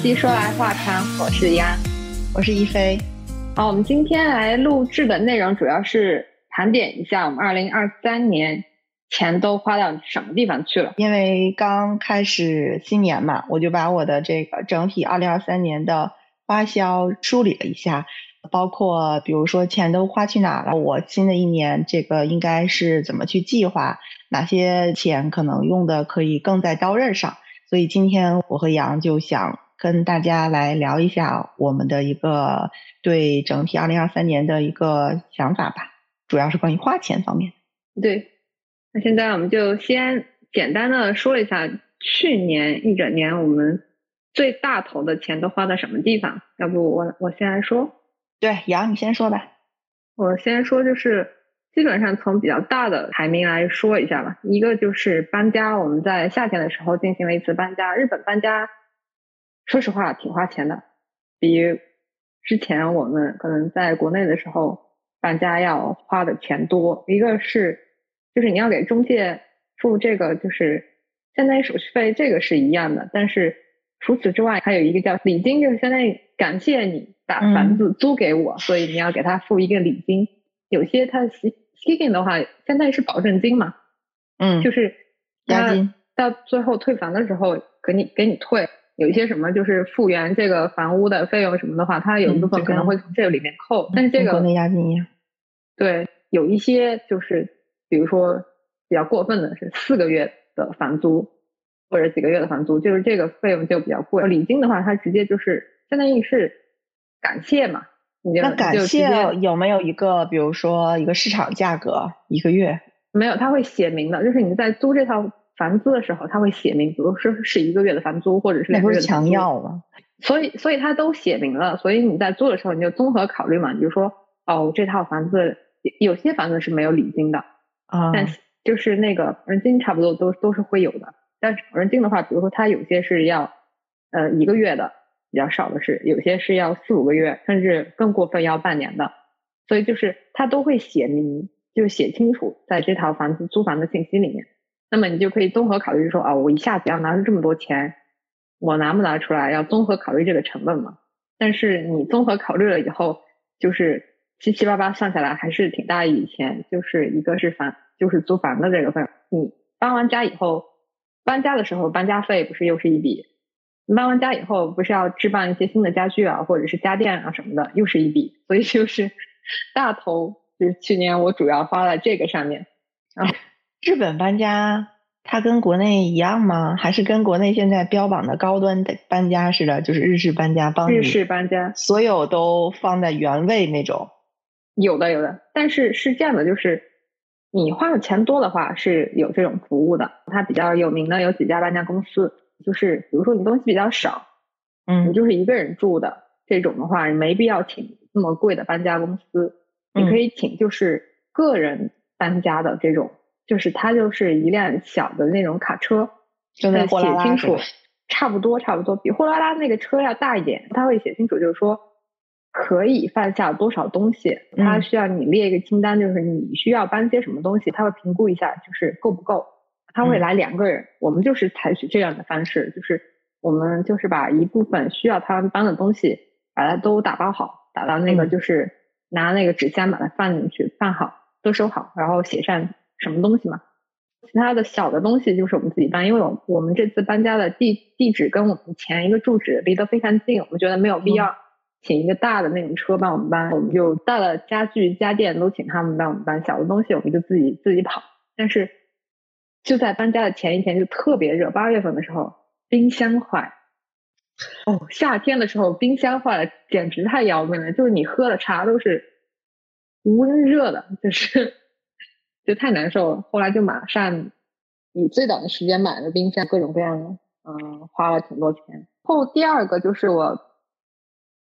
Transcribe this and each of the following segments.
说来话长，我是杨，我是一飞。好，我们今天来录制的内容主要是盘点一下我们二零二三年钱都花到什么地方去了。因为刚开始新年嘛，我就把我的这个整体二零二三年的花销梳理了一下，包括比如说钱都花去哪了，我新的一年这个应该是怎么去计划，哪些钱可能用的可以更在刀刃上。所以今天我和杨就想跟大家来聊一下我们的一个对整体二零二三年的一个想法吧，主要是关于花钱方面。对，那现在我们就先简单的说一下去年一整年我们最大头的钱都花在什么地方。要不我我先来说。对，杨你先说吧。我先说就是。基本上从比较大的排名来说一下吧，一个就是搬家，我们在夏天的时候进行了一次搬家。日本搬家，说实话挺花钱的，比之前我们可能在国内的时候搬家要花的钱多。一个是就是你要给中介付这个就是相当于手续费，这个是一样的。但是除此之外，还有一个叫礼金，就是相当于感谢你把房子租给我，所以你要给他付一个礼金。有些他 skiing 的话，相当于是保证金嘛，嗯，就是押金，到最后退房的时候给你给你退。有一些什么就是复原这个房屋的费用什么的话，它有一部分可能会从这个里面扣，但是这个国内押金一样。对，有一些就是比如说比较过分的是四个月的房租或者几个月的房租，就是这个费用就比较贵。礼金的话，它直接就是相当于是感谢嘛。那感谢有没有一个，比如说一个市场价格一个月？没有，他会写明的，就是你在租这套房租的时候，他会写明，比如说是一个月的房租，或者是两个月的房租。强要吗？所以，所以他都写明了，所以你在租的时候，你就综合考虑嘛。你就说，哦，这套房子有些房子是没有礼金的啊，但就是那个保证金差不多都都是会有的。但是保证金的话，比如说它有些是要呃一个月的。比较少的是，有些是要四五个月，甚至更过分要半年的，所以就是他都会写明，就写清楚在这套房子租房的信息里面。那么你就可以综合考虑说，啊，我一下子要拿出这么多钱，我拿不拿出来？要综合考虑这个成本嘛。但是你综合考虑了以后，就是七七八八算下来还是挺大一笔钱。就是一个是房，就是租房的这个费。你搬完家以后，搬家的时候搬家费不是又是一笔？你搬完家以后，不是要置办一些新的家具啊，或者是家电啊什么的，又是一笔。所以就是 大头，就是去年我主要花在这个上面。啊日本搬家，它跟国内一样吗？还是跟国内现在标榜的高端的搬家似的？就是日式搬家，帮日式搬家，所有都放在原位那种。有的，有的。但是是这样的，就是你花的钱多的话，是有这种服务的。它比较有名的有几家搬家公司。就是比如说你东西比较少，嗯，你就是一个人住的这种的话，你没必要请那么贵的搬家公司，你可以请就是个人搬家的这种，就是它就是一辆小的那种卡车，就写清楚，差不多差不多比货拉拉那个车要大一点，他会写清楚就是说可以放下多少东西，他需要你列一个清单，就是你需要搬些什么东西，他会评估一下就是够不够。他会来两个人，我们就是采取这样的方式，就是我们就是把一部分需要他们搬的东西，把它都打包好，打到那个就是拿那个纸箱把它放进去，放好，都收好，然后写上什么东西嘛。其他的小的东西就是我们自己搬，因为我我们这次搬家的地地址跟我们前一个住址离得非常近，我们觉得没有必要请一个大的那种车帮我们搬，我们就大的家具家电都请他们帮我们搬，小的东西我们就自己自己跑，但是。就在搬家的前一天，就特别热。八月份的时候，冰箱坏。哦，夏天的时候冰箱坏了，简直太要命了。就是你喝的茶都是温热的，就是就太难受了。后来就马上以最短的时间买了冰箱，各种各样的，嗯，花了挺多钱。后第二个就是我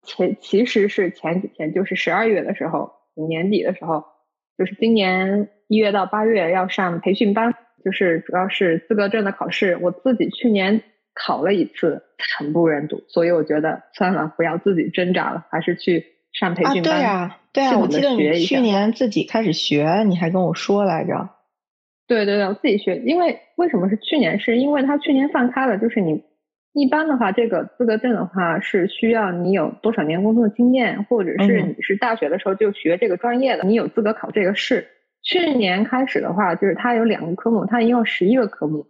前其实是前几天，就是十二月的时候，年底的时候，就是今年一月到八月要上培训班。就是主要是资格证的考试，我自己去年考了一次，惨不忍睹，所以我觉得算了，不要自己挣扎了，还是去上培训班。对啊，对啊，我记得你去年自己开始学，你还跟我说来着。对对对，我自己学，因为为什么是去年？是因为他去年放开了，就是你一般的话，这个资格证的话是需要你有多少年工作经验，或者是你是大学的时候就学这个专业的，你有资格考这个试。去年开始的话，就是它有两个科目，它一共十一个科目，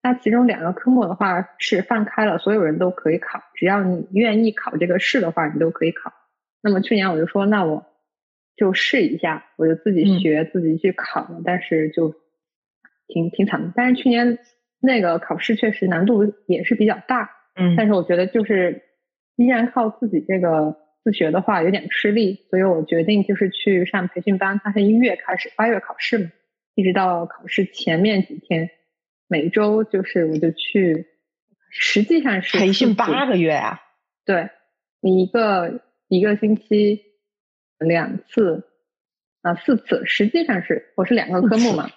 那其中两个科目的话是放开了，所有人都可以考，只要你愿意考这个试的话，你都可以考。那么去年我就说，那我就试一下，我就自己学，自己去考了，但是就挺挺惨的。但是去年。那个考试确实难度也是比较大，嗯，但是我觉得就是依然靠自己这个自学的话有点吃力，所以我决定就是去上培训班。它是一月开始，八月考试嘛，一直到考试前面几天，每周就是我就去，实际上是培训八个月啊，对，你一个一个星期两次啊四次，实际上是我是两个科目嘛。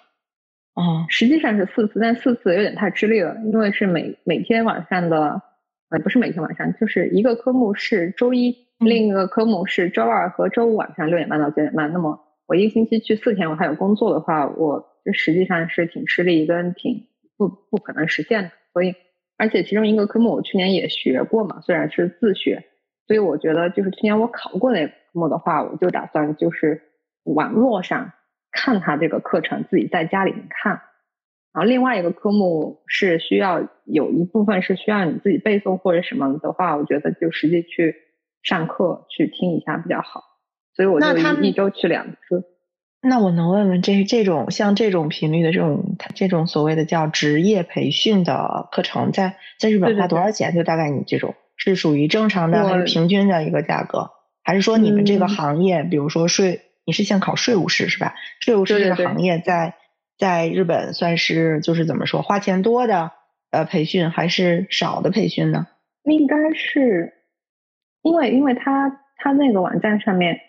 哦，实际上是四次，但四次有点太吃力了，因为是每每天晚上的，呃，不是每天晚上，就是一个科目是周一，另一个科目是周二和周五晚上六点半到九点半。那么我一个星期去四天，我还有工作的话，我这实际上是挺吃力跟挺不不可能实现的。所以，而且其中一个科目我去年也学过嘛，虽然是自学，所以我觉得就是去年我考过那个科目的话，我就打算就是网络上。看他这个课程，自己在家里面看，然后另外一个科目是需要有一部分是需要你自己背诵或者什么的话，我觉得就实际去上课去听一下比较好。所以我就一周去两次。那我能问问这这种像这种频率的这种这种所谓的叫职业培训的课程，在在日本花多少钱？就大概你这种是属于正常的还是平均的一个价格？还是说你们这个行业，比如说税？你是想考税务师是吧？税务师这个行业在在日本算是就是怎么说花钱多的呃培训还是少的培训呢？应该是因为因为他他那个网站上面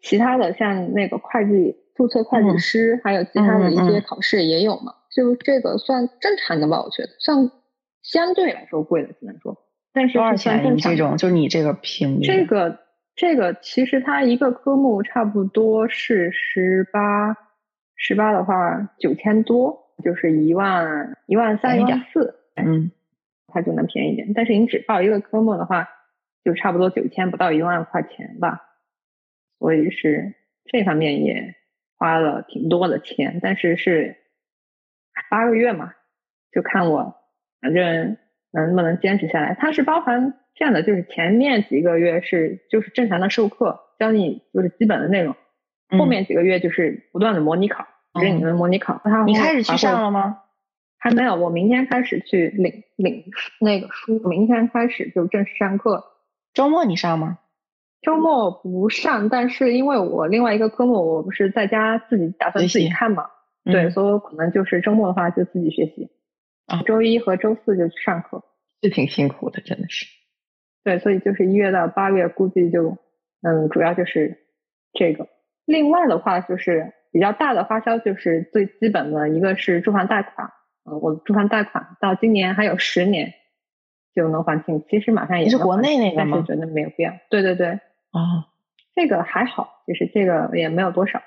其他的像那个会计注册会计师还有其他的一些考试也有嘛，就这个算正常的吧？我觉得算相对来说贵的只能说，但是多少钱？这种就是你这个评这个。这个其实它一个科目差不多是十八，十八的话九千多，就是一万一万三一万四，嗯，它就能便宜点。但是你只报一个科目的话，就差不多九千不到一万块钱吧，所以是这方面也花了挺多的钱。但是是八个月嘛，就看我反正能不能坚持下来。它是包含。这样的就是前面几个月是就是正常的授课，教你就是基本的内容，后面几个月就是不断的模拟考，给你们模拟考。你开始去上了吗？还没有，我明天开始去领领那个书，明天开始就正式上课。周末你上吗？周末不上，但是因为我另外一个科目我不是在家自己打算自己看嘛，对，所以我可能就是周末的话就自己学习，啊，周一和周四就去上课，是挺辛苦的，真的是。对，所以就是一月到八月，估计就，嗯，主要就是这个。另外的话，就是比较大的花销，就是最基本的一个是住房贷款。嗯，我住房贷款到今年还有十年就能还清，其实马上也是国内那个吗？但是觉得没有必要。对对对。啊，这个还好，就是这个也没有多少，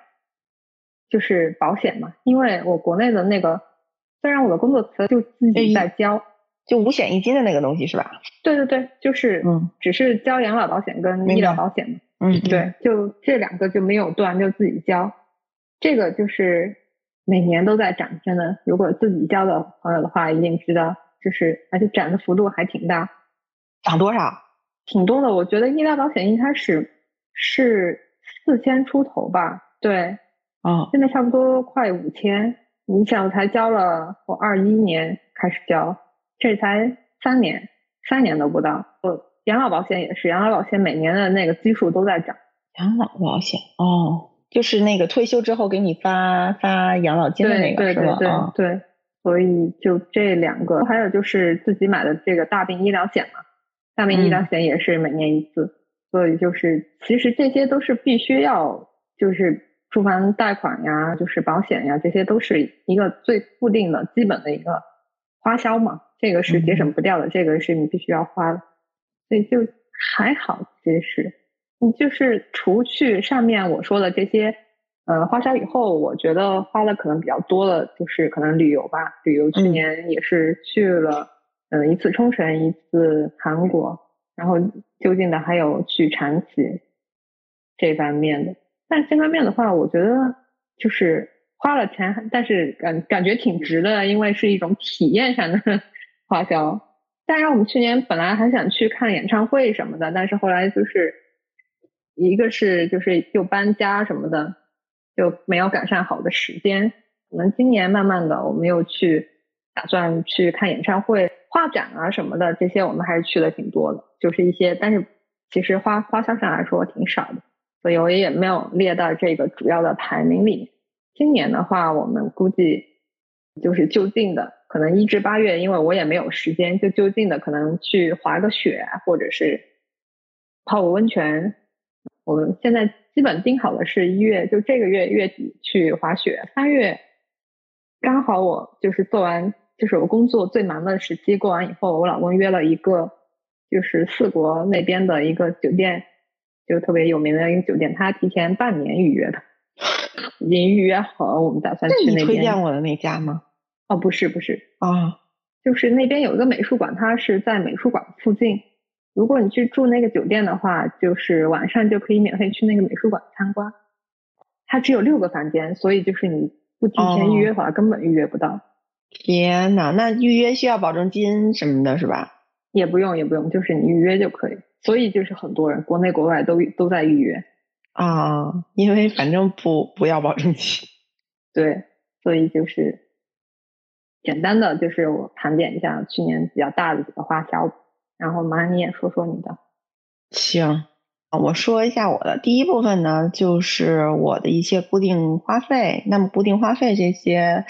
就是保险嘛。因为我国内的那个，虽然我的工作辞就自己在交。就五险一金的那个东西是吧？对对对，就是嗯，只是交养老保险跟医疗保险嘛。嗯，对，就这两个就没有断，就自己交。这个就是每年都在涨，真的。如果自己交的朋友的话，一定知道，就是而且涨的幅度还挺大。涨多少？挺多的。我觉得医疗保险一开始是四千出头吧。对。哦。现在差不多快五千。你想，我才交了，我二一年开始交。这才三年，三年都不到。我养老保险也是，养老保险每年的那个基数都在涨。养老保险哦，就是那个退休之后给你发发养老金的那个是吧？对对对对，所以就这两个，还有就是自己买的这个大病医疗险嘛，大病医疗险也是每年一次。所以就是其实这些都是必须要，就是住房贷款呀，就是保险呀，这些都是一个最固定的基本的一个花销嘛。这个是节省不掉的，这个是你必须要花的，所以就还好。其实你就是除去上面我说的这些，呃，花销以后，我觉得花的可能比较多的，就是可能旅游吧。旅游去年也是去了嗯，一次冲绳，一次韩国，然后就近的还有去长崎这方面的。但这方面的话，我觉得就是花了钱，但是感感觉挺值的，因为是一种体验上的花销。当然，我们去年本来还想去看演唱会什么的，但是后来就是一个是就是又搬家什么的，就没有赶上好的时间。可能今年慢慢的，我们又去打算去看演唱会、画展啊什么的，这些我们还是去的挺多的，就是一些，但是其实花花销上来说挺少的，所以我也没有列到这个主要的排名里。今年的话，我们估计就是就近的，可能一至八月，因为我也没有时间，就就近的可能去滑个雪，或者是泡个温泉。我们现在基本定好的是一月，就这个月月底去滑雪，三月。刚好我就是做完，就是我工作最忙的时期过完以后，我老公约了一个，就是四国那边的一个酒店，就特别有名的一个酒店，他提前半年预约的，已经预约好了，我们打算去那边。推荐我的那家吗？哦，不是不是啊，就是那边有一个美术馆，它是在美术馆附近。如果你去住那个酒店的话，就是晚上就可以免费去那个美术馆参观。它只有六个房间，所以就是你。不提前预约的话，根本预约不到。天呐，那预约需要保证金什么的，是吧？也不用，也不用，就是你预约就可以。所以就是很多人，国内国外都都在预约啊，因为反正不不要保证金。对，所以就是简单的，就是我盘点一下去年比较大的几个花销，然后马上你也说说你的。行。我说一下我的第一部分呢，就是我的一些固定花费。那么固定花费这些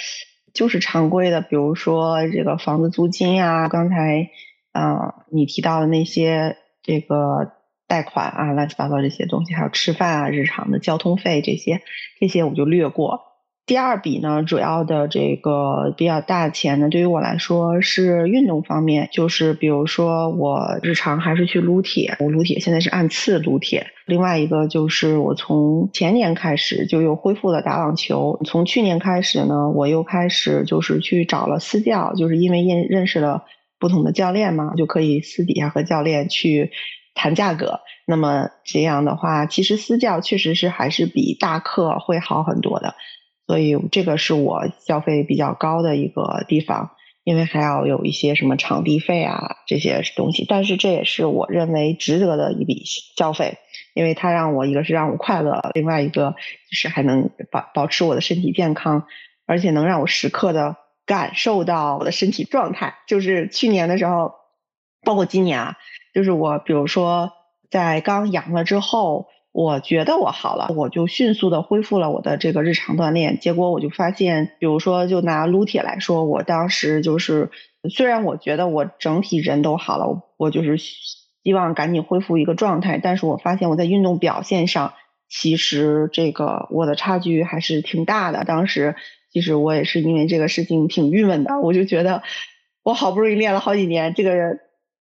就是常规的，比如说这个房子租金啊，刚才啊你提到的那些这个贷款啊，乱七八糟这些东西，还有吃饭啊、日常的交通费这些，这些我就略过。第二笔呢，主要的这个比较大钱呢，对于我来说是运动方面，就是比如说我日常还是去撸铁，我撸铁现在是按次撸铁。另外一个就是我从前年开始就又恢复了打网球，从去年开始呢，我又开始就是去找了私教，就是因为认认识了不同的教练嘛，就可以私底下和教练去谈价格。那么这样的话，其实私教确实是还是比大课会好很多的。所以这个是我消费比较高的一个地方，因为还要有一些什么场地费啊这些东西，但是这也是我认为值得的一笔消费，因为它让我一个是让我快乐，另外一个就是还能保保持我的身体健康，而且能让我时刻的感受到我的身体状态。就是去年的时候，包括今年啊，就是我比如说在刚阳了之后。我觉得我好了，我就迅速的恢复了我的这个日常锻炼。结果我就发现，比如说就拿撸铁来说，我当时就是虽然我觉得我整体人都好了，我就是希望赶紧恢复一个状态，但是我发现我在运动表现上，其实这个我的差距还是挺大的。当时其实我也是因为这个事情挺郁闷的，我就觉得我好不容易练了好几年，这个。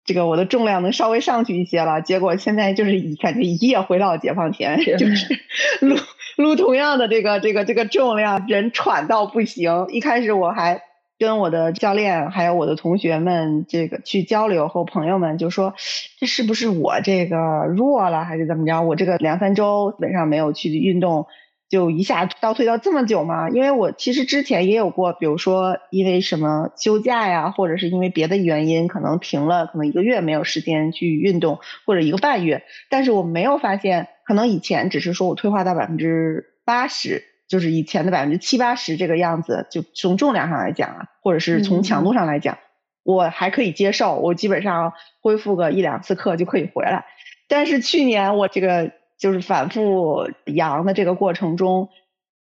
这个我的重量能稍微上去一些了，结果现在就是一感觉一夜回到解放前，就是撸撸同样的这个这个这个重量，人喘到不行。一开始我还跟我的教练还有我的同学们这个去交流，和朋友们就说这是不是我这个弱了还是怎么着？我这个两三周基本上没有去运动。就一下倒退到这么久吗？因为我其实之前也有过，比如说因为什么休假呀，或者是因为别的原因，可能停了，可能一个月没有时间去运动，或者一个半月。但是我没有发现，可能以前只是说我退化到百分之八十，就是以前的百分之七八十这个样子，就从重量上来讲啊，或者是从强度上来讲，我还可以接受，我基本上恢复个一两次课就可以回来。但是去年我这个。就是反复阳的这个过程中，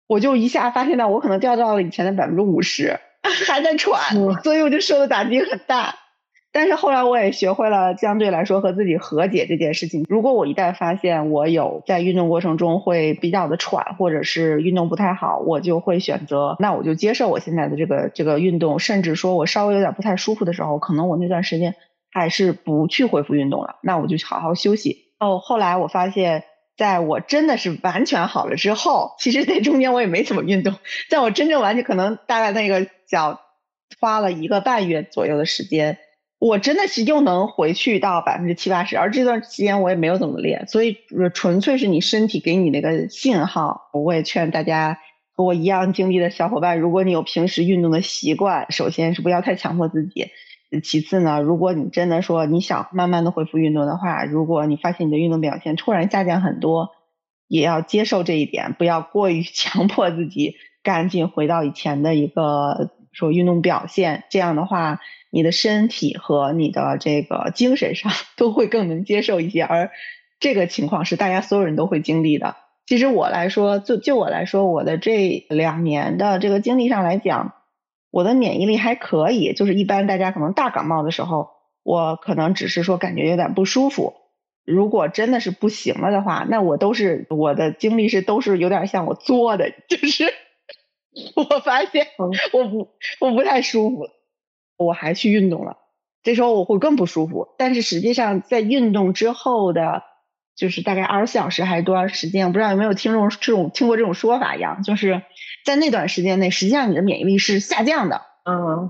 我就一下发现到我可能掉到了以前的百分之五十，还在喘，所以我就受的打击很大。但是后来我也学会了相对来说和自己和解这件事情。如果我一旦发现我有在运动过程中会比较的喘，或者是运动不太好，我就会选择，那我就接受我现在的这个这个运动，甚至说我稍微有点不太舒服的时候，可能我那段时间还是不去恢复运动了，那我就好好休息。哦，后来我发现。在我真的是完全好了之后，其实那中间我也没怎么运动。在我真正完全可能大概那个脚花了一个半月左右的时间，我真的是又能回去到百分之七八十，而这段时间我也没有怎么练，所以纯粹是你身体给你那个信号。我也劝大家和我一样经历的小伙伴，如果你有平时运动的习惯，首先是不要太强迫自己。其次呢，如果你真的说你想慢慢的恢复运动的话，如果你发现你的运动表现突然下降很多，也要接受这一点，不要过于 强迫自己赶紧回到以前的一个说运动表现。这样的话，你的身体和你的这个精神上 都会更能接受一些。而这个情况是大家所有人都会经历的。其实我来说，就就我来说，我的这两年的这个经历上来讲。我的免疫力还可以，就是一般大家可能大感冒的时候，我可能只是说感觉有点不舒服。如果真的是不行了的话，那我都是我的经历是都是有点像我作的，就是 我发现我不我不太舒服，我还去运动了，这时候我会更不舒服。但是实际上在运动之后的，就是大概二十四小时还是多长时间，我不知道有没有听众这种听过这种说法一样，就是。在那段时间内，实际上你的免疫力是下降的，嗯，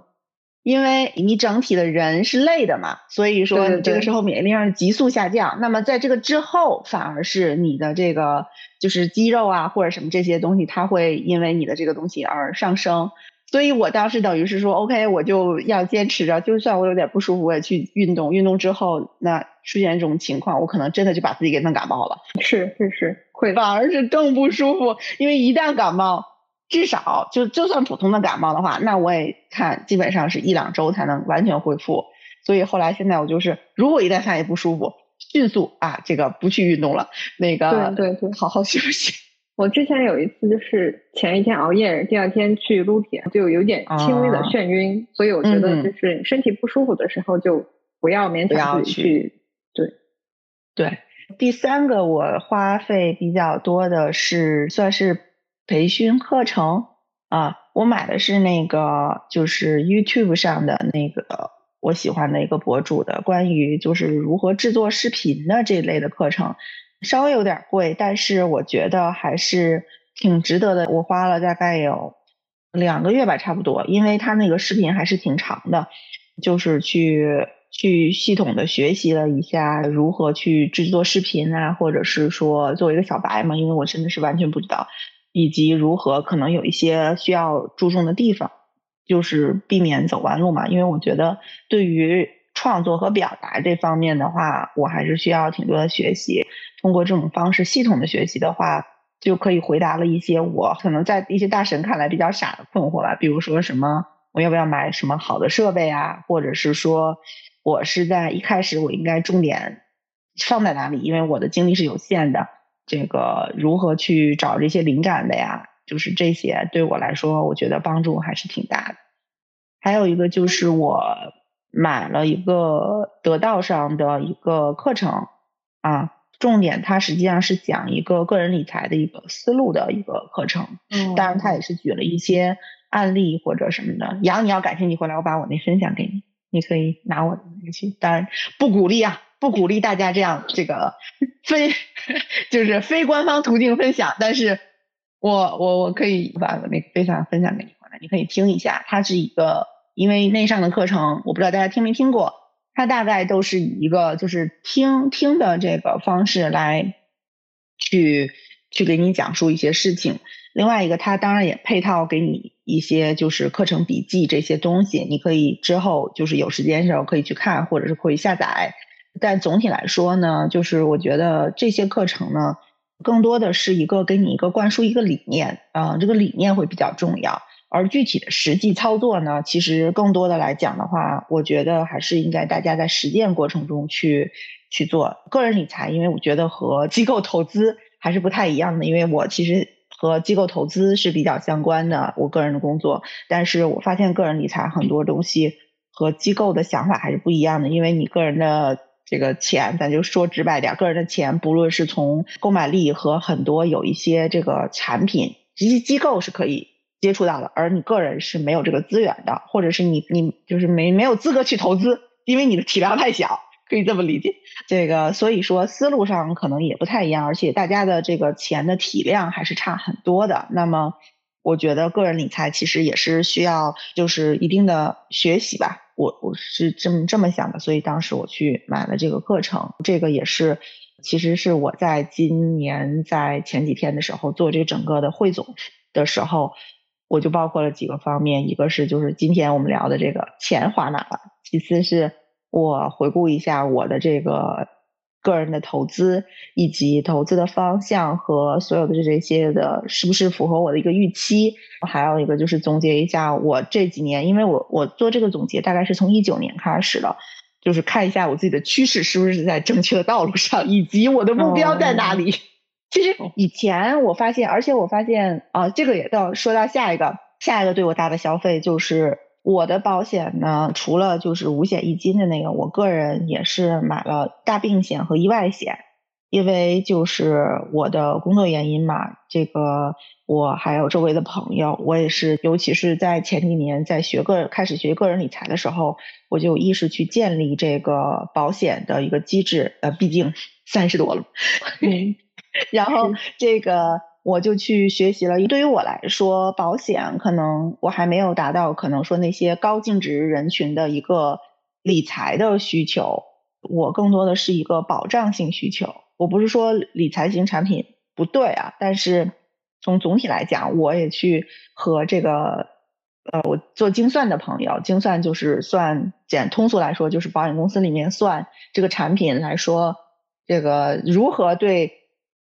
因为你整体的人是累的嘛，所以说你这个时候免疫力上急速下降。那么在这个之后，反而是你的这个就是肌肉啊或者什么这些东西，它会因为你的这个东西而上升。所以我当时等于是说，OK，我就要坚持着，就算我有点不舒服，我也去运动。运动之后，那出现这种情况，我可能真的就把自己给弄感冒了。是是是，会反而是更不舒服，因为一旦感冒。至少就就算普通的感冒的话，那我也看基本上是一两周才能完全恢复。所以后来现在我就是，如果一旦发现不舒服，迅速啊这个不去运动了，那个对对对，好好休息。我之前有一次就是前一天熬夜，第二天去撸铁，就有点轻微的眩晕。所以我觉得就是身体不舒服的时候就不要勉强自己去。对对，第三个我花费比较多的是算是。培训课程啊，我买的是那个，就是 YouTube 上的那个我喜欢的一个博主的关于就是如何制作视频的这类的课程，稍微有点贵，但是我觉得还是挺值得的。我花了大概有两个月吧，差不多，因为他那个视频还是挺长的，就是去去系统的学习了一下如何去制作视频啊，或者是说作为一个小白嘛，因为我真的是完全不知道。以及如何可能有一些需要注重的地方，就是避免走弯路嘛。因为我觉得对于创作和表达这方面的话，我还是需要挺多的学习。通过这种方式系统的学习的话，就可以回答了一些我可能在一些大神看来比较傻的困惑吧。比如说什么我要不要买什么好的设备啊，或者是说我是在一开始我应该重点放在哪里？因为我的精力是有限的。这个如何去找这些灵感的呀？就是这些对我来说，我觉得帮助还是挺大的。还有一个就是我买了一个得道上的一个课程啊，重点它实际上是讲一个个人理财的一个思路的一个课程。嗯，当然它也是举了一些案例或者什么的。杨，你要感兴趣回来，我把我那分享给你，你可以拿我的那个去。当然不鼓励啊。不鼓励大家这样这个 非 就是非官方途径分享，但是我我我可以把那分享分享给你，你可以听一下。它是一个因为内上的课程，我不知道大家听没听过，它大概都是以一个就是听听的这个方式来去去给你讲述一些事情。另外一个，它当然也配套给你一些就是课程笔记这些东西，你可以之后就是有时间的时候可以去看，或者是可以下载。但总体来说呢，就是我觉得这些课程呢，更多的是一个给你一个灌输一个理念啊，这个理念会比较重要。而具体的实际操作呢，其实更多的来讲的话，我觉得还是应该大家在实践过程中去去做个人理财，因为我觉得和机构投资还是不太一样的。因为我其实和机构投资是比较相关的，我个人的工作，但是我发现个人理财很多东西和机构的想法还是不一样的，因为你个人的。这个钱，咱就说直白点，个人的钱，不论是从购买力和很多有一些这个产品，机机构是可以接触到的，而你个人是没有这个资源的，或者是你你就是没没有资格去投资，因为你的体量太小，可以这么理解。这个所以说思路上可能也不太一样，而且大家的这个钱的体量还是差很多的。那么我觉得个人理财其实也是需要就是一定的学习吧，我我是这么这么想的，所以当时我去买了这个课程，这个也是其实是我在今年在前几天的时候做这整个的汇总的时候，我就包括了几个方面，一个是就是今天我们聊的这个钱花哪了，其次是我回顾一下我的这个。个人的投资以及投资的方向和所有的这些的，是不是符合我的一个预期？还有一个就是总结一下我这几年，因为我我做这个总结大概是从一九年开始的，就是看一下我自己的趋势是不是在正确的道路上，以及我的目标在哪里。其实以前我发现，而且我发现啊，这个也到说到下一个，下一个对我大的消费就是。我的保险呢，除了就是五险一金的那个，我个人也是买了大病险和意外险，因为就是我的工作原因嘛，这个我还有周围的朋友，我也是，尤其是在前几年在学个开始学个人理财的时候，我就有意识去建立这个保险的一个机制，呃，毕竟三十多了，然后这个。我就去学习了。对于我来说，保险可能我还没有达到可能说那些高净值人群的一个理财的需求。我更多的是一个保障性需求。我不是说理财型产品不对啊，但是从总体来讲，我也去和这个呃，我做精算的朋友，精算就是算简通俗来说，就是保险公司里面算这个产品来说，这个如何对。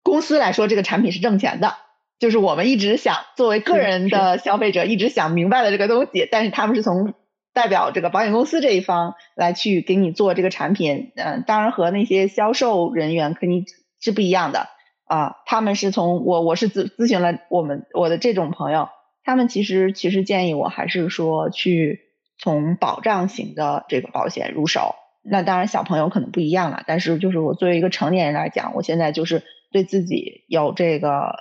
公司来说，这个产品是挣钱的，就是我们一直想作为个人的消费者，一直想明白了这个东西，但是他们是从代表这个保险公司这一方来去给你做这个产品，嗯，当然和那些销售人员肯定是不一样的啊。他们是从我我是咨咨询了我们我的这种朋友，他们其实其实建议我还是说去从保障型的这个保险入手。那当然小朋友可能不一样了，但是就是我作为一个成年人来讲，我现在就是。对自己有这个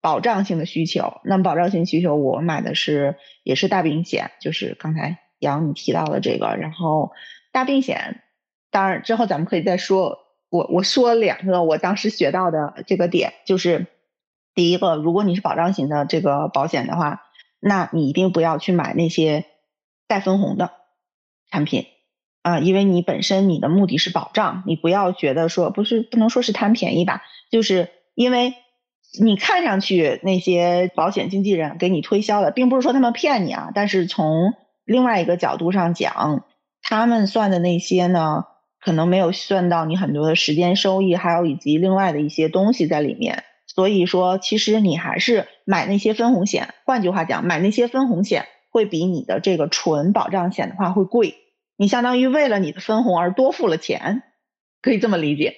保障性的需求，那么保障性需求，我买的是也是大病险，就是刚才杨你提到的这个，然后大病险，当然之后咱们可以再说。我我说两个我当时学到的这个点，就是第一个，如果你是保障型的这个保险的话，那你一定不要去买那些带分红的产品。啊，因为你本身你的目的是保障，你不要觉得说不是不能说是贪便宜吧，就是因为你看上去那些保险经纪人给你推销的，并不是说他们骗你啊，但是从另外一个角度上讲，他们算的那些呢，可能没有算到你很多的时间收益，还有以及另外的一些东西在里面，所以说其实你还是买那些分红险，换句话讲，买那些分红险会比你的这个纯保障险的话会贵。你相当于为了你的分红而多付了钱，可以这么理解。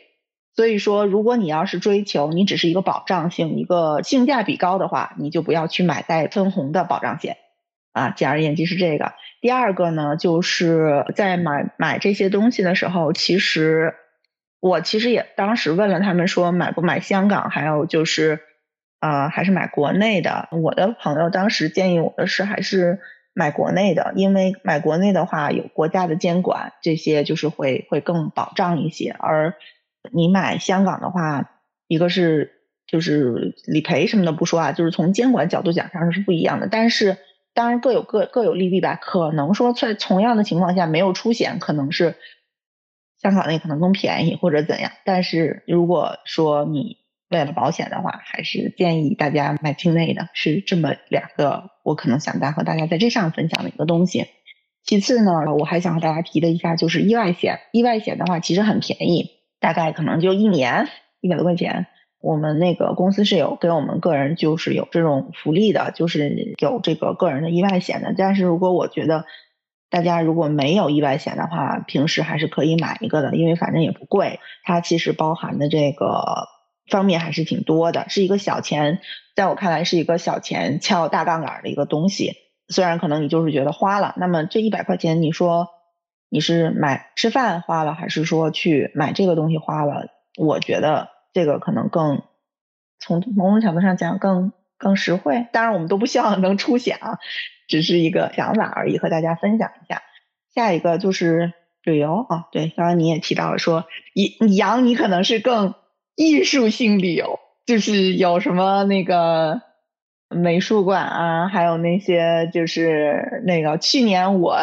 所以说，如果你要是追求你只是一个保障性、一个性价比高的话，你就不要去买带分红的保障险啊。简而言之是这个。第二个呢，就是在买买这些东西的时候，其实我其实也当时问了他们说买不买香港，还有就是呃还是买国内的。我的朋友当时建议我的是还是。买国内的，因为买国内的话有国家的监管，这些就是会会更保障一些。而你买香港的话，一个是就是理赔什么的不说啊，就是从监管角度讲上是不一样的。但是当然各有各各有利弊吧。可能说在同样的情况下没有出险，可能是香港那可能更便宜或者怎样。但是如果说你为了保险的话，还是建议大家买境内的，是这么两个，我可能想大和大家在这上分享的一个东西。其次呢，我还想和大家提的一下就是意外险。意外险的话，其实很便宜，大概可能就一年一百多块钱。我们那个公司是有给我们个人就是有这种福利的，就是有这个个人的意外险的。但是如果我觉得大家如果没有意外险的话，平时还是可以买一个的，因为反正也不贵。它其实包含的这个。方面还是挺多的，是一个小钱，在我看来是一个小钱撬大杠杆的一个东西。虽然可能你就是觉得花了，那么这一百块钱，你说你是买吃饭花了，还是说去买这个东西花了？我觉得这个可能更从某种角度上讲更更实惠。当然，我们都不希望能出险啊，只是一个想法而已，和大家分享一下。下一个就是旅游啊，对，刚刚你也提到了说，羊你可能是更。艺术性旅游就是有什么那个美术馆啊，还有那些就是那个去年我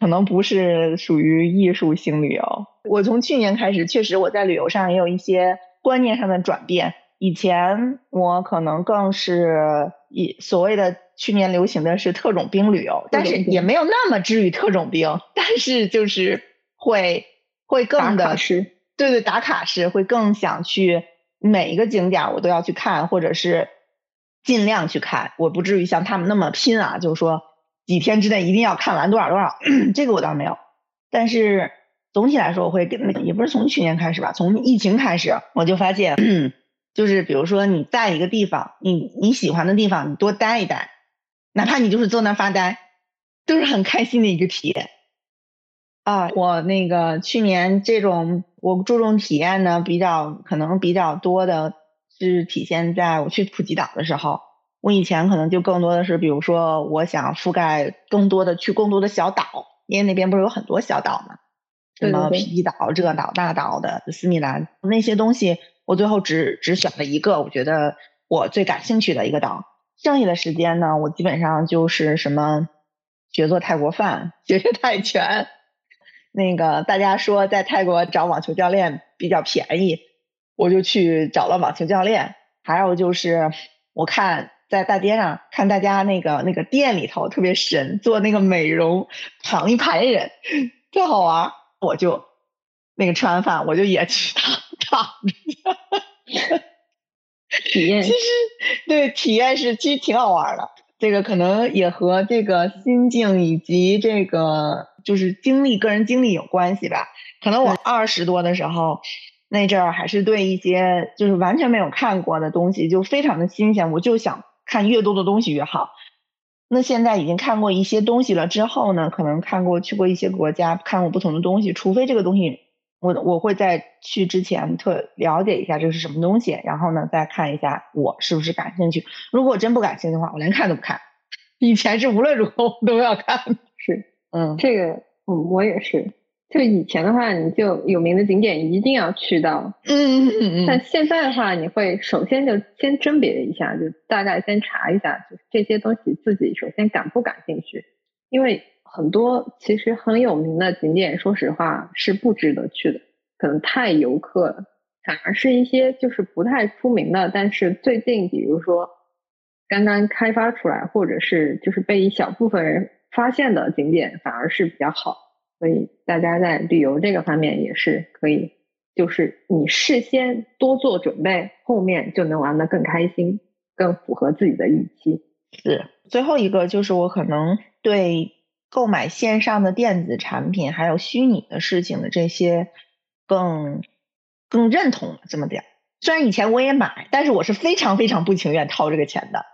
可能不是属于艺术性旅游，我从去年开始确实我在旅游上也有一些观念上的转变。以前我可能更是以所谓的去年流行的是特种兵旅游，但是也没有那么至于特种兵，但是就是会会更的是对对打卡式，会更想去每一个景点我都要去看，或者是尽量去看，我不至于像他们那么拼啊，就是说几天之内一定要看完多少多少，这个我倒没有，但是总体来说我会跟也不是从去年开始吧，从疫情开始我就发现。就是比如说你在一个地方，你你喜欢的地方，你多待一待，哪怕你就是坐那发呆，都是很开心的一个体验。啊，我那个去年这种我注重体验呢，比较可能比较多的是体现在我去普吉岛的时候。我以前可能就更多的是，比如说我想覆盖更多的去更多的小岛，因为那边不是有很多小岛嘛，什么皮皮岛、这岛、那岛的斯米兰那些东西。我最后只只选了一个，我觉得我最感兴趣的一个岛。剩下的时间呢，我基本上就是什么学做泰国饭、学学泰拳。那个大家说在泰国找网球教练比较便宜，我就去找了网球教练。还有就是我看在大街上看大家那个那个店里头特别神，做那个美容躺一排人，特好玩。我就那个吃完饭我就也去躺。躺着，体验其实对体验是其实挺好玩的。这个可能也和这个心境以及这个就是经历个人经历有关系吧。可能我二十多的时候那阵儿还是对一些就是完全没有看过的东西就非常的新鲜，我就想看越多的东西越好。那现在已经看过一些东西了之后呢，可能看过去过一些国家，看过不同的东西，除非这个东西。我我会在去之前特了解一下这是什么东西，然后呢再看一下我是不是感兴趣。如果真不感兴趣的话，我连看都不看。以前是无论如何我都要看，是，嗯，这个，嗯，我也是。就以前的话，你就有名的景点一定要去到，嗯嗯嗯。但现在的话，你会首先就先甄别一下，就大概先查一下，就是这些东西自己首先感不感兴趣，因为。很多其实很有名的景点，说实话是不值得去的，可能太游客了。反而是一些就是不太出名的，但是最近比如说刚刚开发出来，或者是就是被一小部分人发现的景点，反而是比较好。所以大家在旅游这个方面也是可以，就是你事先多做准备，后面就能玩得更开心，更符合自己的预期。是最后一个就是我可能对。购买线上的电子产品，还有虚拟的事情的这些，更更认同这么点。虽然以前我也买，但是我是非常非常不情愿掏这个钱的。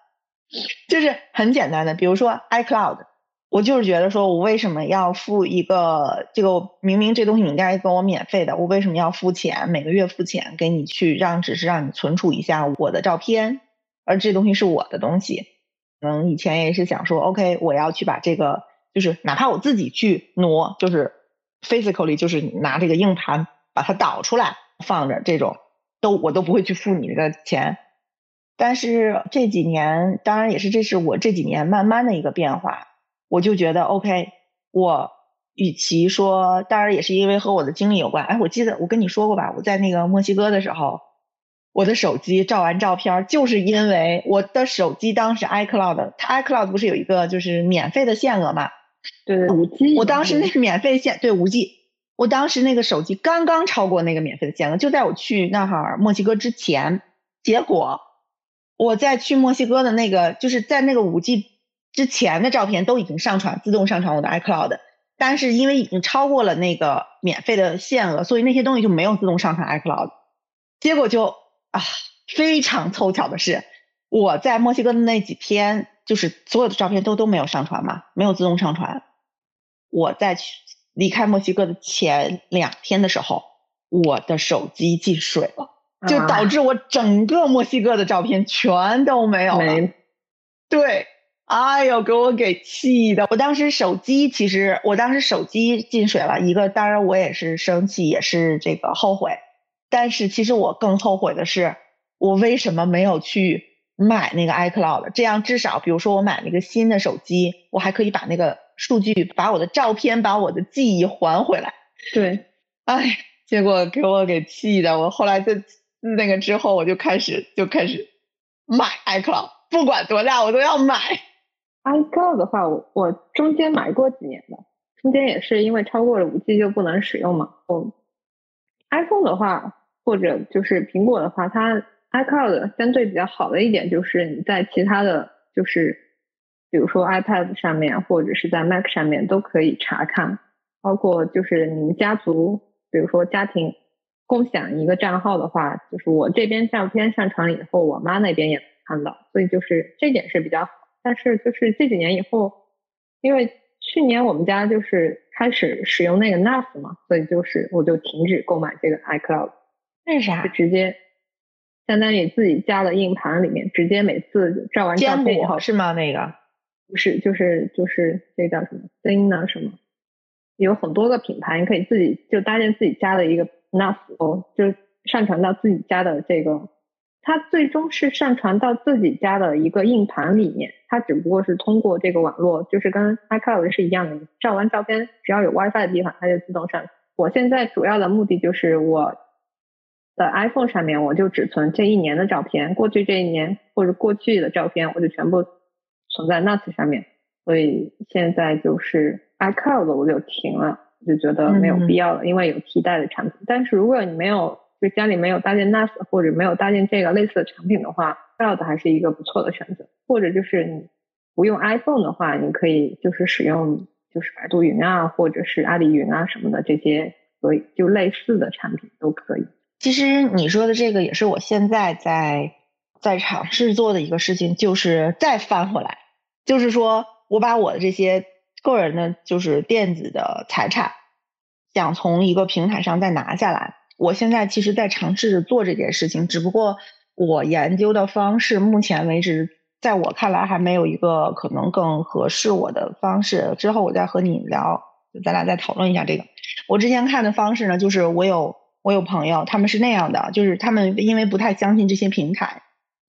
就是很简单的，比如说 iCloud，我就是觉得说我为什么要付一个这个明明这东西你应该给我免费的，我为什么要付钱，每个月付钱给你去让只是让你存储一下我的照片，而这东西是我的东西。嗯，以前也是想说，OK，我要去把这个。就是哪怕我自己去挪，就是 physically，就是拿这个硬盘把它导出来放着，这种都我都不会去付你这个钱。但是这几年，当然也是这是我这几年慢慢的一个变化，我就觉得 OK，我与其说，当然也是因为和我的经历有关。哎，我记得我跟你说过吧，我在那个墨西哥的时候，我的手机照完照片，就是因为我的手机当时 iCloud，它 iCloud 不是有一个就是免费的限额嘛？对五 G，我当时那个免费限对五 G，我当时那个手机刚刚超过那个免费的限额，就在我去那哈儿墨西哥之前。结果我在去墨西哥的那个，就是在那个五 G 之前的照片都已经上传，自动上传我的 iCloud，但是因为已经超过了那个免费的限额，所以那些东西就没有自动上传 iCloud。结果就啊，非常凑巧的是，我在墨西哥的那几天。就是所有的照片都都没有上传嘛，没有自动上传。我在去离开墨西哥的前两天的时候，我的手机进水了，就导致我整个墨西哥的照片全都没有了。对，哎呦，给我给气的！我当时手机其实，我当时手机进水了，一个当然我也是生气，也是这个后悔。但是其实我更后悔的是，我为什么没有去。买那个 iCloud，这样至少比如说我买了一个新的手机，我还可以把那个数据、把我的照片、把我的记忆还回来。对，哎，结果给我给气的，我后来在那个之后我就开始就开始买 iCloud，不管多大我都要买。iCloud 的话，我我中间买过几年的，中间也是因为超过了五 G 就不能使用嘛。我 iPhone 的话，或者就是苹果的话，它 iCloud 相对比较好的一点就是你在其他的就是比如说 iPad 上面或者是在 Mac 上面都可以查看，包括就是你们家族，比如说家庭共享一个账号的话，就是我这边照片上传了以后，我妈那边也能看到，所以就是这点是比较好。但是就是这几年以后，因为去年我们家就是开始使用那个 NAS 嘛，所以就是我就停止购买这个 iCloud。为啥？就直接相当于自己加了硬盘里面，直接每次照完照片以后是吗？那个不是，就是就是这叫什么 Thing 呢？什么？有很多个品牌，你可以自己就搭建自己家的一个 NAS 哦，就上传到自己家的这个。它最终是上传到自己家的一个硬盘里面，它只不过是通过这个网络，就是跟 iCloud 是一样的，照完照片只要有 WiFi 的地方，它就自动上。我现在主要的目的就是我的 iPhone 上面我就只存这一年的照片，过去这一年或者过去的照片我就全部存在 NAS 上面，所以现在就是 iCloud 我就停了，就觉得没有必要了，因为有替代的产品。但是如果你没有就家里没有搭建 NAS 或者没有搭建这个类似的产品的话，Cloud 还是一个不错的选择。或者就是你不用 iPhone 的话，你可以就是使用就是百度云啊，或者是阿里云啊什么的这些，所以就类似的产品都可以。其实你说的这个也是我现在在在尝试做的一个事情，就是再翻回来，就是说我把我的这些个人的就是电子的财产，想从一个平台上再拿下来。我现在其实在尝试着做这件事情，只不过我研究的方式，目前为止，在我看来还没有一个可能更合适我的方式。之后我再和你聊，咱俩再讨论一下这个。我之前看的方式呢，就是我有我有朋友，他们是那样的，就是他们因为不太相信这些平台，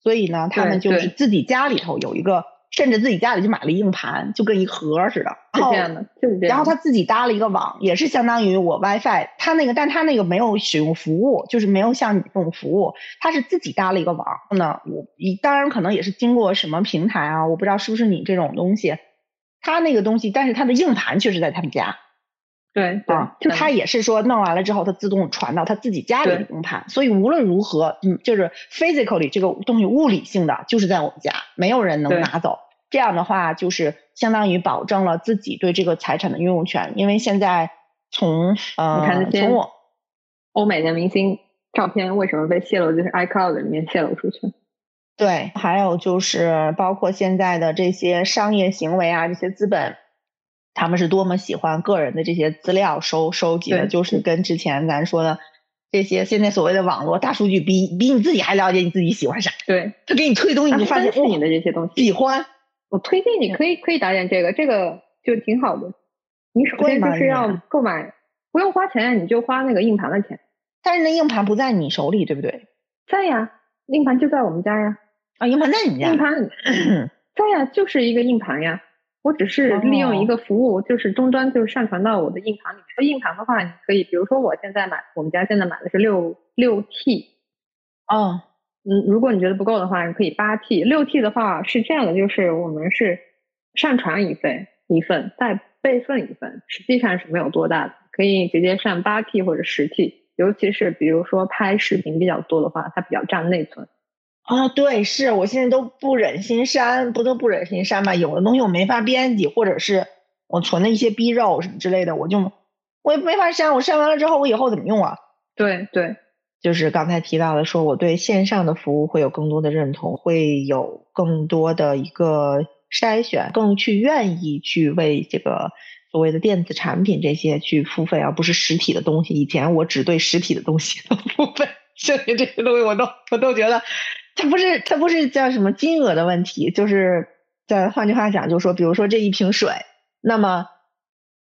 所以呢，他们就是自己家里头有一个。甚至自己家里就买了硬盘，就跟一盒似的。是这样的，就是这样。然后他自己搭了一个网，也是相当于我 WiFi。他那个，但他那个没有使用服务，就是没有像你这种服务。他是自己搭了一个网。那，我一当然可能也是经过什么平台啊，我不知道是不是你这种东西。他那个东西，但是他的硬盘确实在他们家。对对，就他也是说弄完了之后，他自动传到他自己家里的硬盘。所以无论如何，嗯，就是 physically 这个东西物理性的就是在我们家，没有人能拿走。这样的话，就是相当于保证了自己对这个财产的拥有权。因为现在从呃，你看从我欧美的明星照片为什么被泄露，就是 iCloud 里面泄露出去。对，还有就是包括现在的这些商业行为啊，这些资本，他们是多么喜欢个人的这些资料收收集的，就是跟之前咱说的这些现在所谓的网络大数据，比比你自己还了解你自己喜欢啥。对，他给你推东西，你就发现是你的这些东西喜欢。我推荐你可以可以打点这个，这个就挺好的。你首先就是要购买，不用花钱，你就花那个硬盘的钱。但是那硬盘不在你手里，对不对？在呀，硬盘就在我们家呀。啊，硬盘在你家？硬盘 在呀，就是一个硬盘呀。我只是利用一个服务，就是终端就上传到我的硬盘里面。硬盘的话，你可以，比如说我现在买，我们家现在买的是六六 T。哦。嗯，如果你觉得不够的话，你可以八 T、六 T 的话是这样的，就是我们是上传一份一份，再备份一份，实际上是没有多大的，可以直接上八 T 或者十 T。尤其是比如说拍视频比较多的话，它比较占内存。啊，对，是我现在都不忍心删，不都不忍心删嘛？有的东西我没法编辑，或者是我存的一些 B 肉什么之类的，我就我也没法删。我删完了之后，我以后怎么用啊？对对。就是刚才提到的，说我对线上的服务会有更多的认同，会有更多的一个筛选，更去愿意去为这个所谓的电子产品这些去付费，而不是实体的东西。以前我只对实体的东西 付费，剩下这些东西我都我都觉得，它不是它不是叫什么金额的问题，就是在换句话讲，就是说，比如说这一瓶水，那么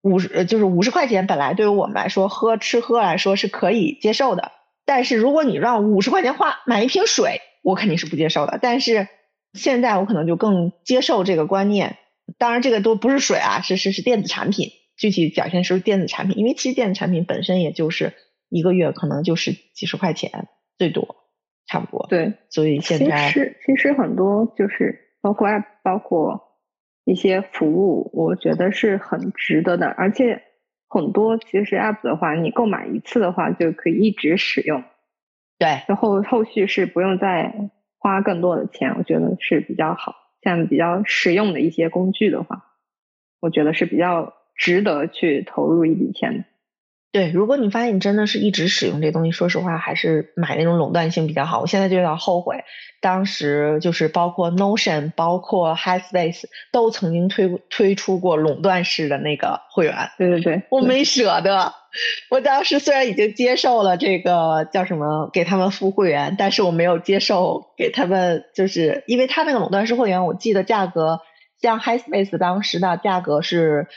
五十就是五十块钱，本来对于我们来说喝吃喝来说是可以接受的。但是如果你让五十块钱花买一瓶水，我肯定是不接受的。但是现在我可能就更接受这个观念。当然，这个都不是水啊，是是是电子产品，具体表现是电子产品，因为其实电子产品本身也就是一个月可能就是几十块钱最多，差不多。对，所以现在其实其实很多就是包括 app，包括一些服务，我觉得是很值得的，而且很多其实 app 的话，你购买一次的话就可以一直使用，对，然后后续是不用再花更多的钱，我觉得是比较好。像比较实用的一些工具的话，我觉得是比较值得去投入一笔钱的。对，如果你发现你真的是一直使用这东西，说实话，还是买那种垄断性比较好。我现在就有点后悔，当时就是包括 Notion、包括 HiSpace 都曾经推推出过垄断式的那个会员。对对对，我没舍得。我当时虽然已经接受了这个叫什么给他们付会员，但是我没有接受给他们，就是因为他那个垄断式会员，我记得价格像 HiSpace 当时的价格是。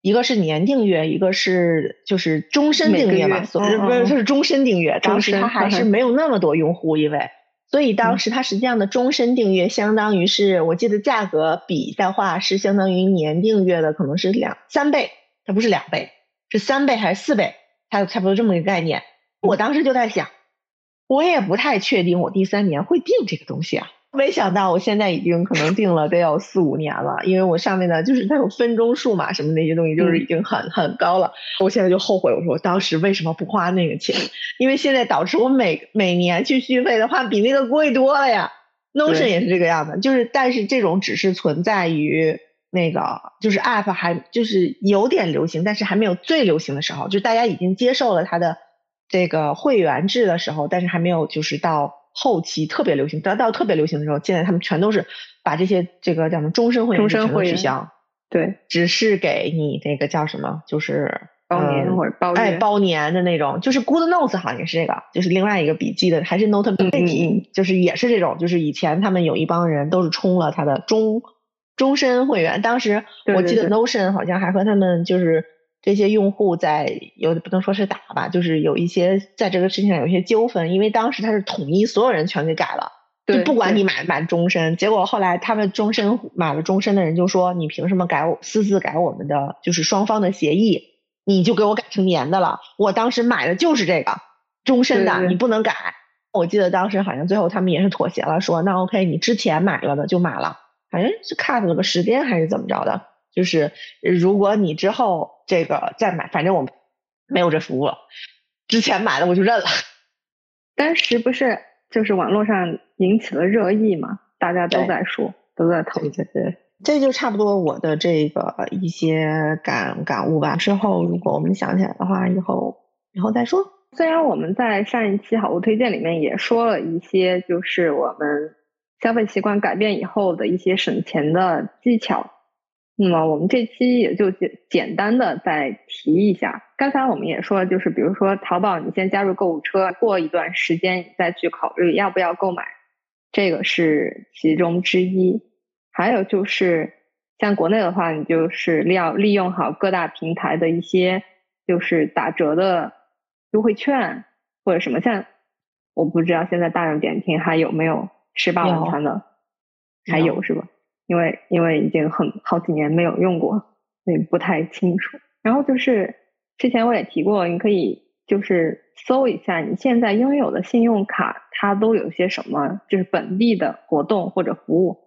一个是年订阅，一个是就是终身订阅嘛，不是不是，它是终身订阅。当时它还是没有那么多用户，因为所以当时它实际上的终身订阅，相当于是我记得价格比的话是相当于年订阅的可能是两三倍，它不是两倍，是三倍还是四倍？它差不多这么一个概念。我当时就在想，我也不太确定我第三年会订这个东西啊。没想到我现在已经可能定了得有四五年了，因为我上面的就是它有分钟数嘛，什么那些东西就是已经很很高了。我现在就后悔，我说我当时为什么不花那个钱？因为现在导致我每每年去续费的话比那个贵多了呀。Notion 也是这个样子，就是但是这种只是存在于那个就是 App 还就是有点流行，但是还没有最流行的时候，就大家已经接受了它的这个会员制的时候，但是还没有就是到。后期特别流行，到到特别流行的时候，现在他们全都是把这些这个叫什么终身会员全部取消，对，只是给你那个叫什么，就是包年或者包哎包年的那种，就是 Good Notes 好像也是这个，就是另外一个笔记的，还是 Notability，就是也是这种，就是以前他们有一帮人都是充了他的终终身会员，当时我记得 Notion 好像还和他们就是。这些用户在有的不能说是打吧，就是有一些在这个事情上有一些纠纷，因为当时他是统一所有人全给改了，就不管你买买终身。结果后来他们终身买了终身的人就说：“你凭什么改我私自改我们的就是双方的协议？你就给我改成年的了。我当时买的就是这个终身的，你不能改。”我记得当时好像最后他们也是妥协了，说：“那 OK，你之前买了的就买了，好像是 cut 了个时间还是怎么着的。”就是如果你之后这个再买，反正我没有这服务了。之前买的我就认了。当时不是就是网络上引起了热议嘛，大家都在说，都在讨论。对对，这就差不多我的这个一些感感悟吧。之后如果我们想起来的话，以后以后再说。虽然我们在上一期好物推荐里面也说了一些，就是我们消费习惯改变以后的一些省钱的技巧。那么我们这期也就简简单的再提一下。刚才我们也说了，就是比如说淘宝，你先加入购物车，过一段时间你再去考虑要不要购买，这个是其中之一。还有就是像国内的话，你就是要利用好各大平台的一些就是打折的优惠券或者什么。像我不知道现在大众点评还有没有吃霸王餐的，还有是吧？因为因为已经很好几年没有用过，所以不太清楚。然后就是之前我也提过，你可以就是搜一下你现在拥有的信用卡，它都有些什么，就是本地的活动或者服务。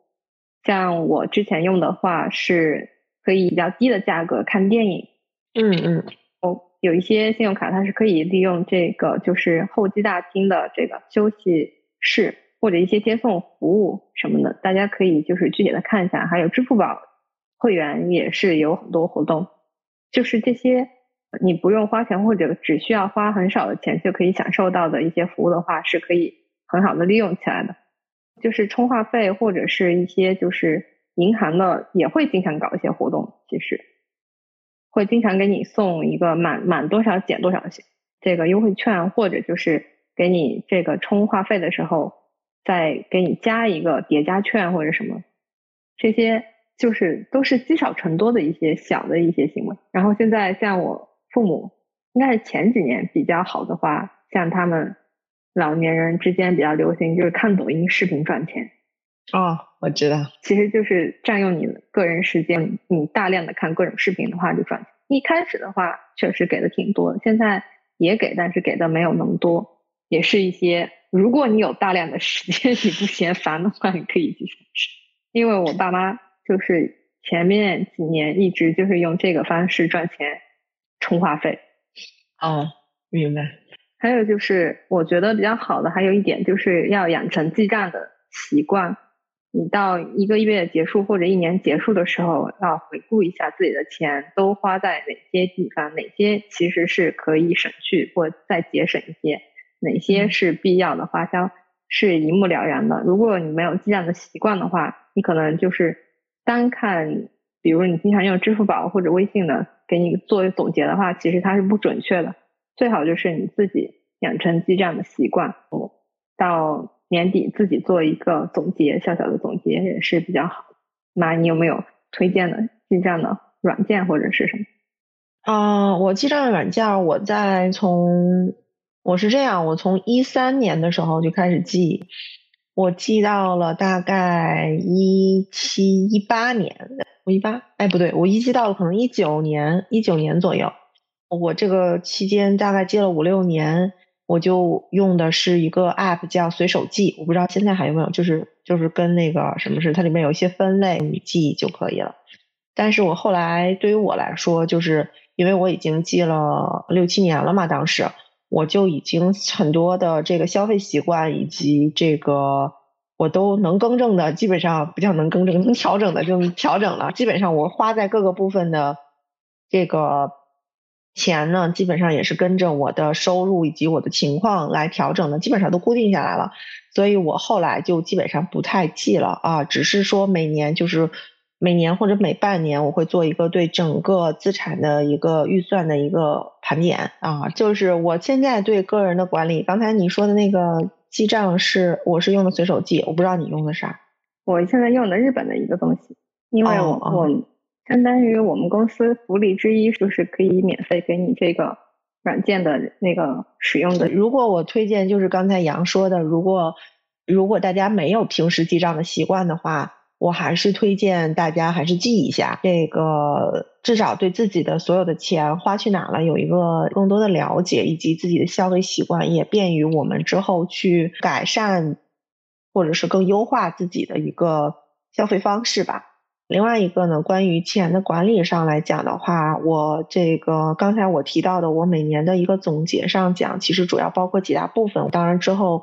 像我之前用的话，是可以比较低的价格看电影。嗯嗯。哦，有一些信用卡它是可以利用这个，就是候机大厅的这个休息室。或者一些接送服务什么的，大家可以就是具体的看一下。还有支付宝会员也是有很多活动，就是这些你不用花钱或者只需要花很少的钱就可以享受到的一些服务的话，是可以很好的利用起来的。就是充话费或者是一些就是银行的也会经常搞一些活动，其实会经常给你送一个满满多少减多少这个优惠券，或者就是给你这个充话费的时候。再给你加一个叠加券或者什么，这些就是都是积少成多的一些小的一些行为。然后现在像我父母，应该是前几年比较好的话，像他们老年人之间比较流行就是看抖音视频赚钱。哦，我知道，其实就是占用你的个人时间。你大量的看各种视频的话，就赚钱。一开始的话，确实给的挺多，现在也给，但是给的没有那么多。也是一些，如果你有大量的时间，你不嫌烦的话，你可以去尝试。因为我爸妈就是前面几年一直就是用这个方式赚钱充话费。哦，明白。还有就是，我觉得比较好的还有一点，就是要养成记账的习惯。你到一个月结束或者一年结束的时候，要回顾一下自己的钱都花在哪些地方，哪些其实是可以省去或再节省一些。哪些是必要的花销，是一目了然的。如果你没有记账的习惯的话，你可能就是单看，比如你经常用支付宝或者微信的给你做总结的话，其实它是不准确的。最好就是你自己养成记账的习惯，到年底自己做一个总结，小小的总结也是比较好。那你有没有推荐的记账的软件或者是什么？啊，我记账的软件，我在从。我是这样，我从一三年的时候就开始记，我记到了大概一七一八年，我一八，哎不对，我一记到了可能一九年，一九年左右，我这个期间大概记了五六年，我就用的是一个 app 叫随手记，我不知道现在还有没有，就是就是跟那个什么是，它里面有一些分类，你记就可以了。但是我后来对于我来说，就是因为我已经记了六七年了嘛，当时。我就已经很多的这个消费习惯以及这个我都能更正的，基本上不叫能更正，能调整的就调整了。基本上我花在各个部分的这个钱呢，基本上也是跟着我的收入以及我的情况来调整的，基本上都固定下来了。所以我后来就基本上不太记了啊，只是说每年就是。每年或者每半年，我会做一个对整个资产的一个预算的一个盘点啊，就是我现在对个人的管理。刚才你说的那个记账是，我是用的随手记，我不知道你用的啥。我现在用的日本的一个东西，因为我我相当于我们公司福利之一，就是可以免费给你这个软件的那个使用的。如果我推荐，就是刚才杨说的，如果如果大家没有平时记账的习惯的话。我还是推荐大家还是记一下这个，至少对自己的所有的钱花去哪了有一个更多的了解，以及自己的消费习惯，也便于我们之后去改善，或者是更优化自己的一个消费方式吧。另外一个呢，关于钱的管理上来讲的话，我这个刚才我提到的，我每年的一个总结上讲，其实主要包括几大部分。当然之后。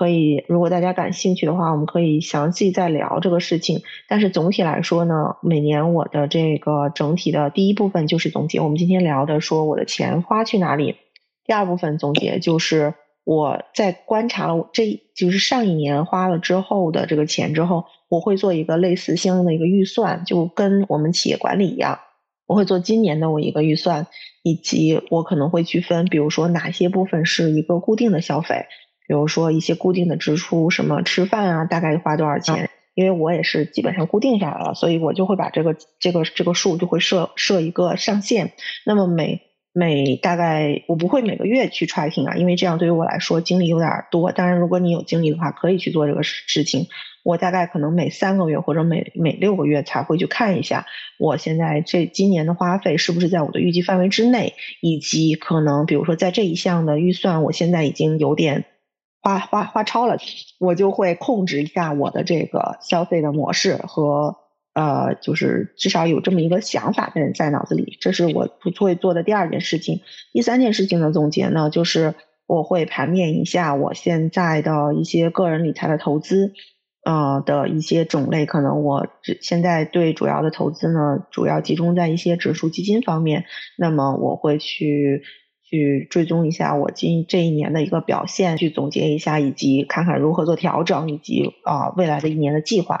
可以，如果大家感兴趣的话，我们可以详细再聊这个事情。但是总体来说呢，每年我的这个整体的第一部分就是总结。我们今天聊的说我的钱花去哪里，第二部分总结就是我在观察了这就是上一年花了之后的这个钱之后，我会做一个类似相应的一个预算，就跟我们企业管理一样，我会做今年的我一个预算，以及我可能会区分，比如说哪些部分是一个固定的消费。比如说一些固定的支出，什么吃饭啊，大概花多少钱？因为我也是基本上固定下来了，所以我就会把这个这个这个数就会设设一个上限。那么每每大概我不会每个月去 tracking 啊，因为这样对于我来说精力有点多。当然，如果你有精力的话，可以去做这个事情。我大概可能每三个月或者每每六个月才会去看一下，我现在这今年的花费是不是在我的预计范围之内，以及可能比如说在这一项的预算，我现在已经有点。花花花超了，我就会控制一下我的这个消费的模式和呃，就是至少有这么一个想法在在脑子里，这是我不会做的第二件事情。第三件事情的总结呢，就是我会盘点一下我现在的一些个人理财的投资，呃的一些种类，可能我现在对主要的投资呢，主要集中在一些指数基金方面，那么我会去。去追踪一下我今这一年的一个表现，去总结一下，以及看看如何做调整，以及啊未来的一年的计划。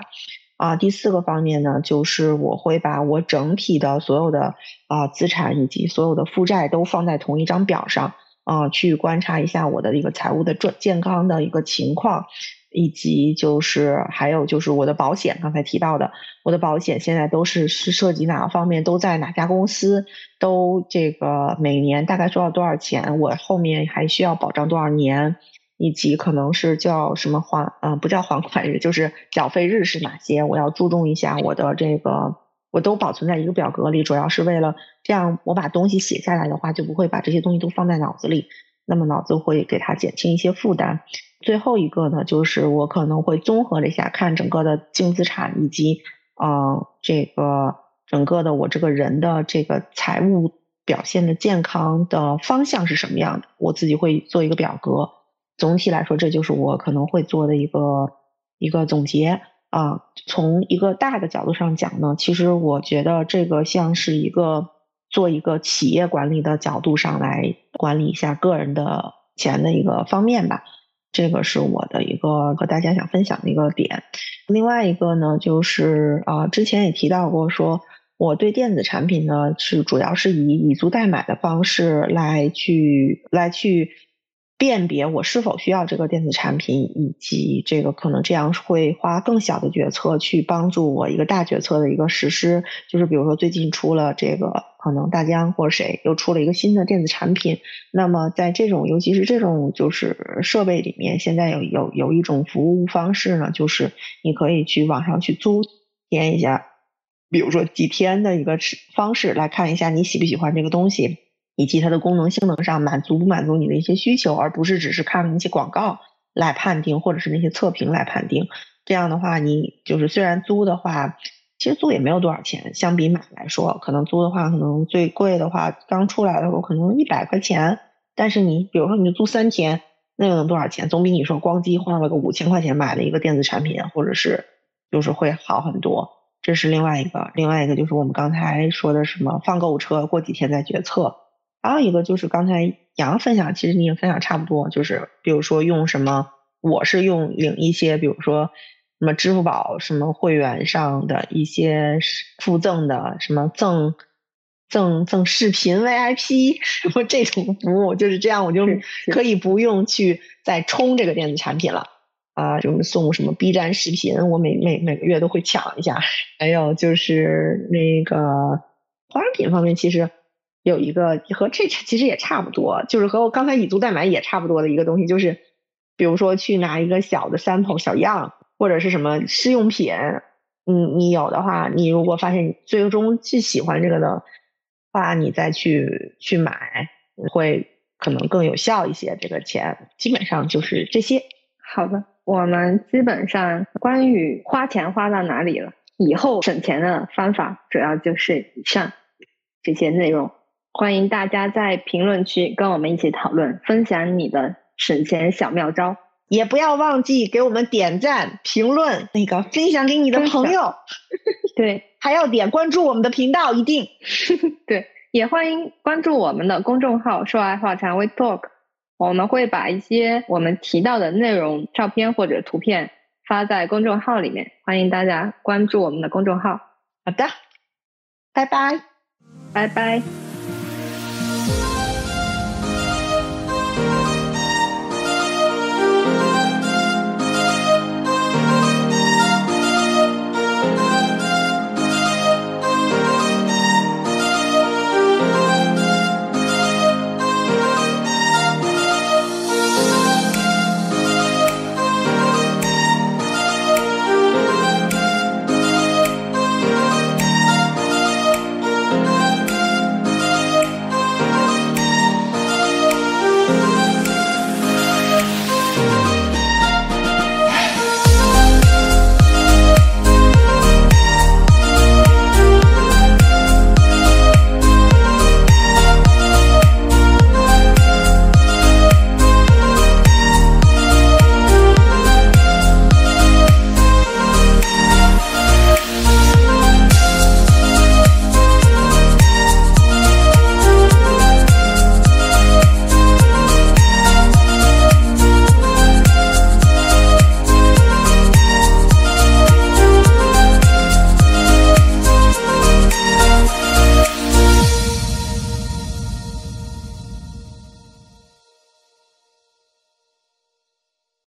啊，第四个方面呢，就是我会把我整体的所有的啊资产以及所有的负债都放在同一张表上，啊，去观察一下我的一个财务的健健康的一个情况。以及就是还有就是我的保险，刚才提到的，我的保险现在都是是涉及哪个方面，都在哪家公司，都这个每年大概收到多少钱，我后面还需要保障多少年，以及可能是叫什么还啊不叫还款日，就是缴费日是哪些，我要注重一下我的这个，我都保存在一个表格里，主要是为了这样我把东西写下来的话，就不会把这些东西都放在脑子里，那么脑子会给它减轻一些负担。最后一个呢，就是我可能会综合了一下，看整个的净资产以及嗯这个整个的我这个人的这个财务。表现的健康的方向是什么样的？我自己会做一个表格。总体来说，这就是我可能会做的一个一个总结啊。从一个大的角度上讲呢，其实我觉得这个像是一个做一个企业管理的角度上来管理一下个人的钱的一个方面吧。这个是我的一个和大家想分享的一个点。另外一个呢，就是啊，之前也提到过说。我对电子产品呢，是主要是以以租代买的方式来去来去辨别我是否需要这个电子产品，以及这个可能这样会花更小的决策去帮助我一个大决策的一个实施。就是比如说最近出了这个，可能大疆或者谁又出了一个新的电子产品，那么在这种尤其是这种就是设备里面，现在有有有一种服务方式呢，就是你可以去网上去租体验一下。比如说几天的一个方式来看一下你喜不喜欢这个东西，以及它的功能性能上满足不满足你的一些需求，而不是只是看那些广告来判定，或者是那些测评来判定。这样的话，你就是虽然租的话，其实租也没有多少钱，相比买来说，可能租的话可能最贵的话刚出来的时候可能一百块钱，但是你比如说你就租三天，那又能多少钱？总比你说咣叽花了个五千块钱买了一个电子产品，或者是就是会好很多。这是另外一个，另外一个就是我们刚才说的什么放购物车，过几天再决策。还有一个就是刚才杨分享，其实你也分享差不多，就是比如说用什么，我是用领一些，比如说什么支付宝什么会员上的一些附赠的什么赠赠赠视频 VIP 什么这种服务，就是这样，我就可以不用去再充这个电子产品了。啊，就是送什么 B 站视频，我每每每个月都会抢一下。还有就是那个化妆品方面，其实有一个和这其实也差不多，就是和我刚才以租代买也差不多的一个东西，就是比如说去拿一个小的 sample 小样，或者是什么试用品，嗯，你有的话，你如果发现你最终是喜欢这个的话，你再去去买，会可能更有效一些。这个钱基本上就是这些。好的。我们基本上关于花钱花到哪里了，以后省钱的方法主要就是以上这些内容。欢迎大家在评论区跟我们一起讨论，分享你的省钱小妙招，也不要忘记给我们点赞、评论，那个分享给你的朋友。对，还要点关注我们的频道，一定。对，也欢迎关注我们的公众号“说爱话长 We Talk”。我们会把一些我们提到的内容、照片或者图片发在公众号里面，欢迎大家关注我们的公众号。好的，拜拜，拜拜。